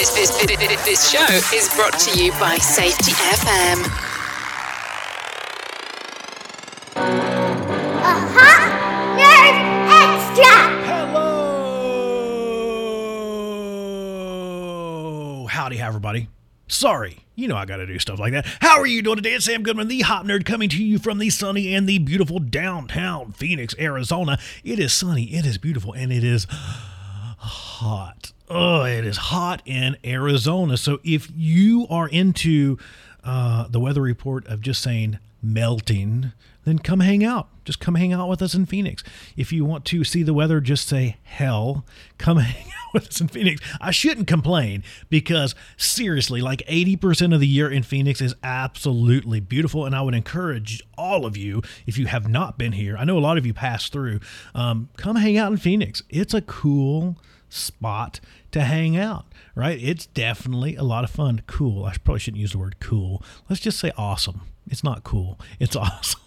This, this, this, this show is brought to you by Safety FM. A Hop Nerd extra. Hello! Howdy, everybody. Sorry, you know I gotta do stuff like that. How are you doing today? It's Sam Goodman, the Hop Nerd, coming to you from the sunny and the beautiful downtown Phoenix, Arizona. It is sunny, it is beautiful, and it is hot. Oh, it is hot in Arizona. So if you are into uh, the weather report of just saying melting, then come hang out. Just come hang out with us in Phoenix. If you want to see the weather, just say hell. Come hang out with us in Phoenix. I shouldn't complain because seriously, like 80% of the year in Phoenix is absolutely beautiful. And I would encourage all of you, if you have not been here, I know a lot of you pass through, um, come hang out in Phoenix. It's a cool spot to hang out, right? It's definitely a lot of fun. Cool. I probably shouldn't use the word cool. Let's just say awesome. It's not cool, it's awesome.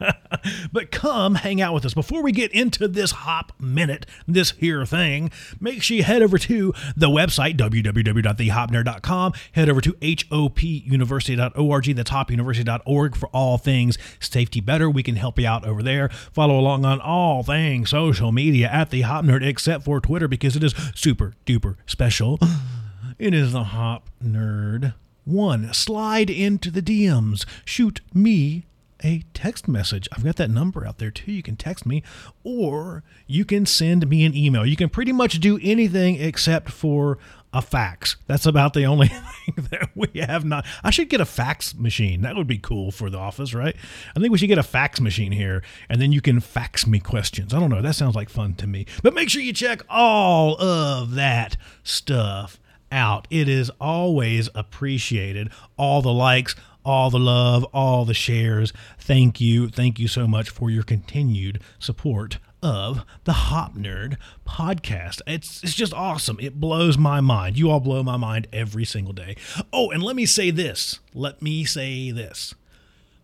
but come hang out with us. Before we get into this hop minute, this here thing, make sure you head over to the website, www.thehopnerd.com. Head over to hopuniversity.org. That's hopuniversity.org for all things safety better. We can help you out over there. Follow along on all things social media at the Hop Nerd, except for Twitter, because it is super duper special. It is the Hop Nerd. One, slide into the DMs. Shoot me a text message. I've got that number out there too. You can text me or you can send me an email. You can pretty much do anything except for a fax. That's about the only thing that we have not. I should get a fax machine. That would be cool for the office, right? I think we should get a fax machine here and then you can fax me questions. I don't know. That sounds like fun to me. But make sure you check all of that stuff out. It is always appreciated. All the likes, all the love, all the shares. Thank you. Thank you so much for your continued support of the Hop Nerd podcast. It's it's just awesome. It blows my mind. You all blow my mind every single day. Oh, and let me say this. Let me say this.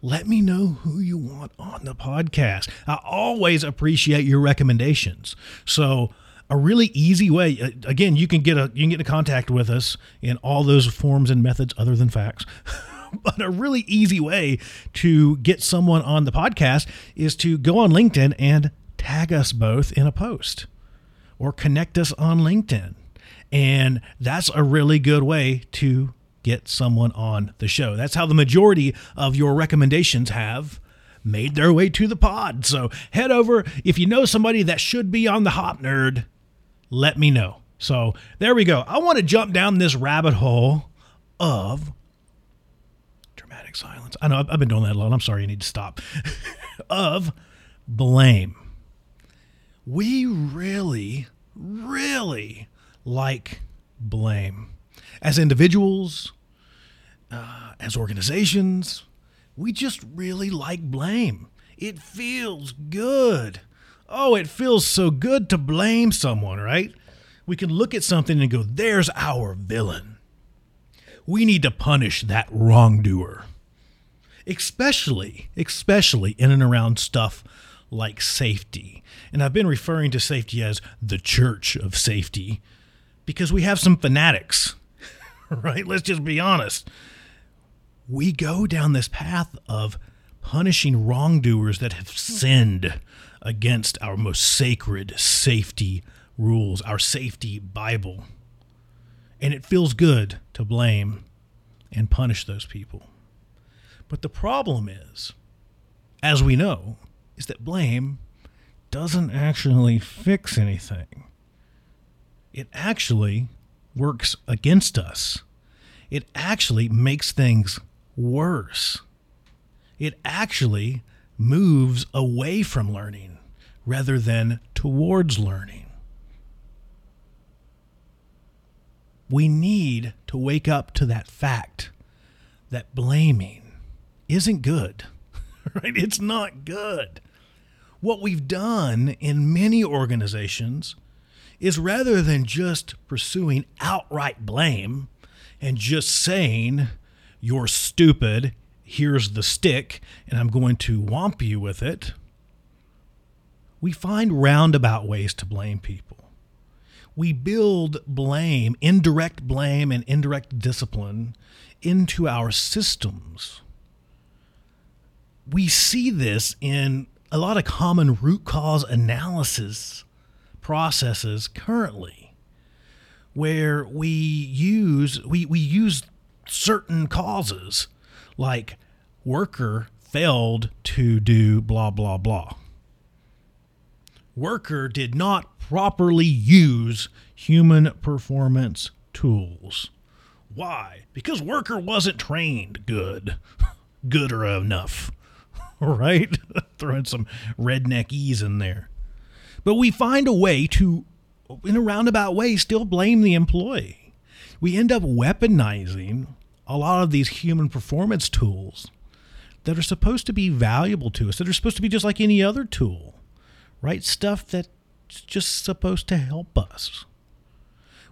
Let me know who you want on the podcast. I always appreciate your recommendations. So a really easy way uh, again you can get a you can get in contact with us in all those forms and methods other than fax but a really easy way to get someone on the podcast is to go on linkedin and tag us both in a post or connect us on linkedin and that's a really good way to get someone on the show that's how the majority of your recommendations have made their way to the pod so head over if you know somebody that should be on the hop nerd let me know. So there we go. I want to jump down this rabbit hole of silence. I know I've been doing that a lot. I'm sorry, you need to stop. of blame. We really, really like blame. As individuals, uh, as organizations, we just really like blame. It feels good. Oh, it feels so good to blame someone, right? We can look at something and go, there's our villain. We need to punish that wrongdoer. Especially, especially in and around stuff like safety. And I've been referring to safety as the church of safety because we have some fanatics, right? Let's just be honest. We go down this path of punishing wrongdoers that have sinned against our most sacred safety rules, our safety Bible. And it feels good to blame and punish those people. But the problem is, as we know, is that blame doesn't actually fix anything. It actually works against us. It actually makes things worse. It actually moves away from learning rather than towards learning. We need to wake up to that fact that blaming isn't good, right? It's not good. What we've done in many organizations is rather than just pursuing outright blame and just saying, you're stupid, here's the stick, and I'm going to whomp you with it, we find roundabout ways to blame people. we build blame, indirect blame, and indirect discipline into our systems. We see this in a lot of common root cause analysis processes currently where we use we, we use certain causes like worker failed to do blah blah blah. Worker did not properly use human performance tools. Why? Because worker wasn't trained good good or enough right throwing some redneck ease in there but we find a way to in a roundabout way, still blame the employee. We end up weaponizing a lot of these human performance tools that are supposed to be valuable to us, that are supposed to be just like any other tool, right? Stuff that's just supposed to help us.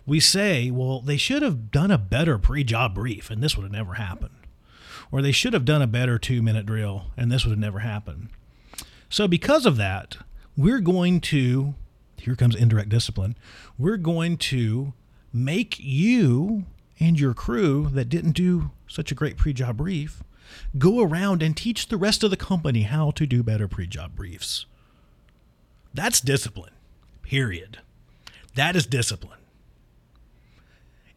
We say, well, they should have done a better pre job brief, and this would have never happened. Or they should have done a better two minute drill, and this would have never happened. So, because of that, we're going to here comes indirect discipline. We're going to make you and your crew that didn't do such a great pre job brief go around and teach the rest of the company how to do better pre job briefs. That's discipline, period. That is discipline.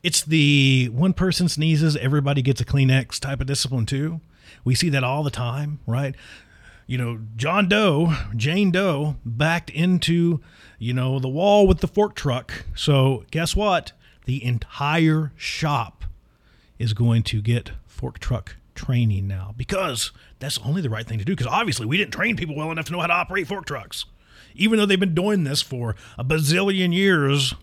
It's the one person sneezes, everybody gets a Kleenex type of discipline, too. We see that all the time, right? you know, John Doe, Jane Doe, backed into, you know, the wall with the fork truck. So guess what? The entire shop is going to get fork truck training now because that's only the right thing to do. Because obviously we didn't train people well enough to know how to operate fork trucks, even though they've been doing this for a bazillion years.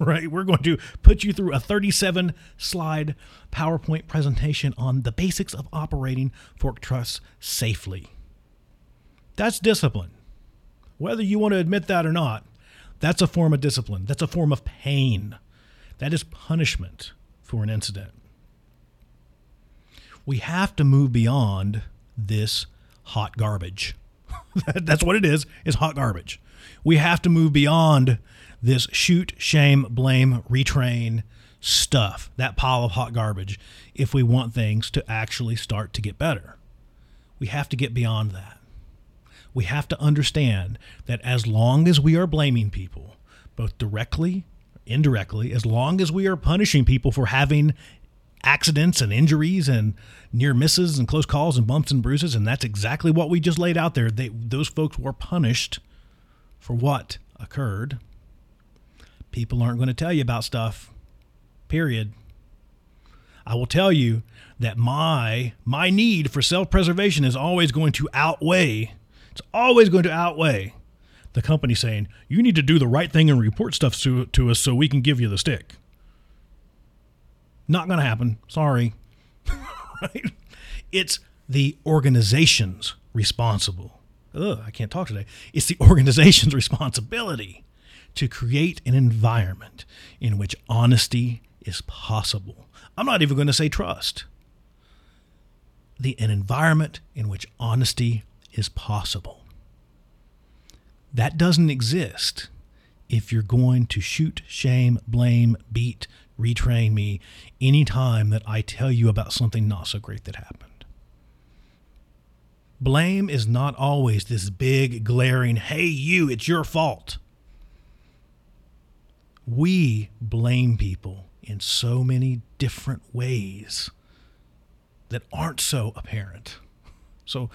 Right, we're going to put you through a 37 slide PowerPoint presentation on the basics of operating fork trucks safely. That's discipline. Whether you want to admit that or not, that's a form of discipline. That's a form of pain. That is punishment for an incident. We have to move beyond this hot garbage. that's what it is, is hot garbage. We have to move beyond this shoot, shame, blame, retrain stuff, that pile of hot garbage, if we want things to actually start to get better. We have to get beyond that we have to understand that as long as we are blaming people, both directly, indirectly, as long as we are punishing people for having accidents and injuries and near misses and close calls and bumps and bruises, and that's exactly what we just laid out there. They, those folks were punished for what occurred. People aren't going to tell you about stuff. Period. I will tell you that my my need for self-preservation is always going to outweigh it's always going to outweigh the company saying, you need to do the right thing and report stuff to, to us so we can give you the stick. Not going to happen. Sorry. right? It's the organization's responsible. Ugh, I can't talk today. It's the organization's responsibility to create an environment in which honesty is possible. I'm not even going to say trust. The, an environment in which honesty is possible. That doesn't exist if you're going to shoot, shame, blame, beat, retrain me anytime that I tell you about something not so great that happened. Blame is not always this big, glaring, hey, you, it's your fault. We blame people in so many different ways that aren't so apparent. So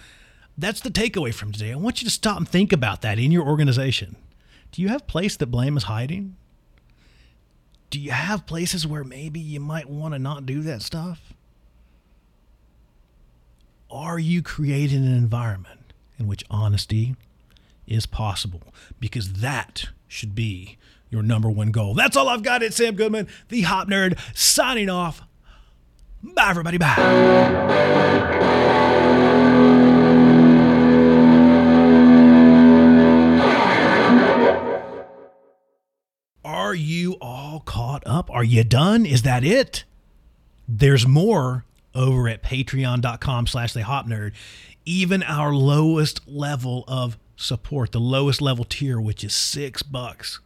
that's the takeaway from today. I want you to stop and think about that in your organization. Do you have place that blame is hiding? Do you have places where maybe you might want to not do that stuff? Are you creating an environment in which honesty is possible? Because that should be your number one goal. That's all I've got. It's Sam Goodman, the Hop Nerd, signing off. Bye, everybody. Bye. Are you all caught up? Are you done? Is that it? There's more over at patreon.com slash the hop nerd. Even our lowest level of support, the lowest level tier, which is six bucks,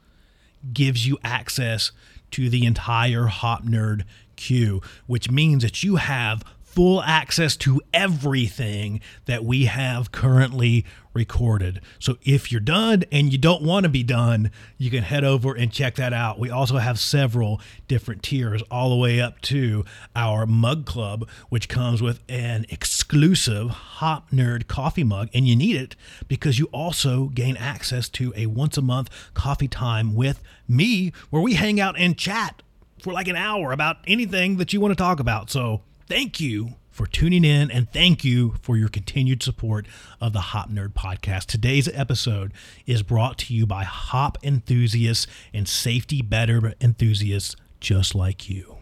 gives you access to the entire Hop Nerd queue, which means that you have full access to everything that we have currently recorded. So if you're done and you don't want to be done, you can head over and check that out. We also have several different tiers, all the way up to our mug club, which comes with an exclusive Hop Nerd coffee mug. And you need it because you also gain access to a once a month coffee time with me where we hang out and chat for like an hour about anything that you want to talk about. So thank you for tuning in and thank you for your continued support of the Hop Nerd podcast. Today's episode is brought to you by hop enthusiasts and safety better enthusiasts just like you.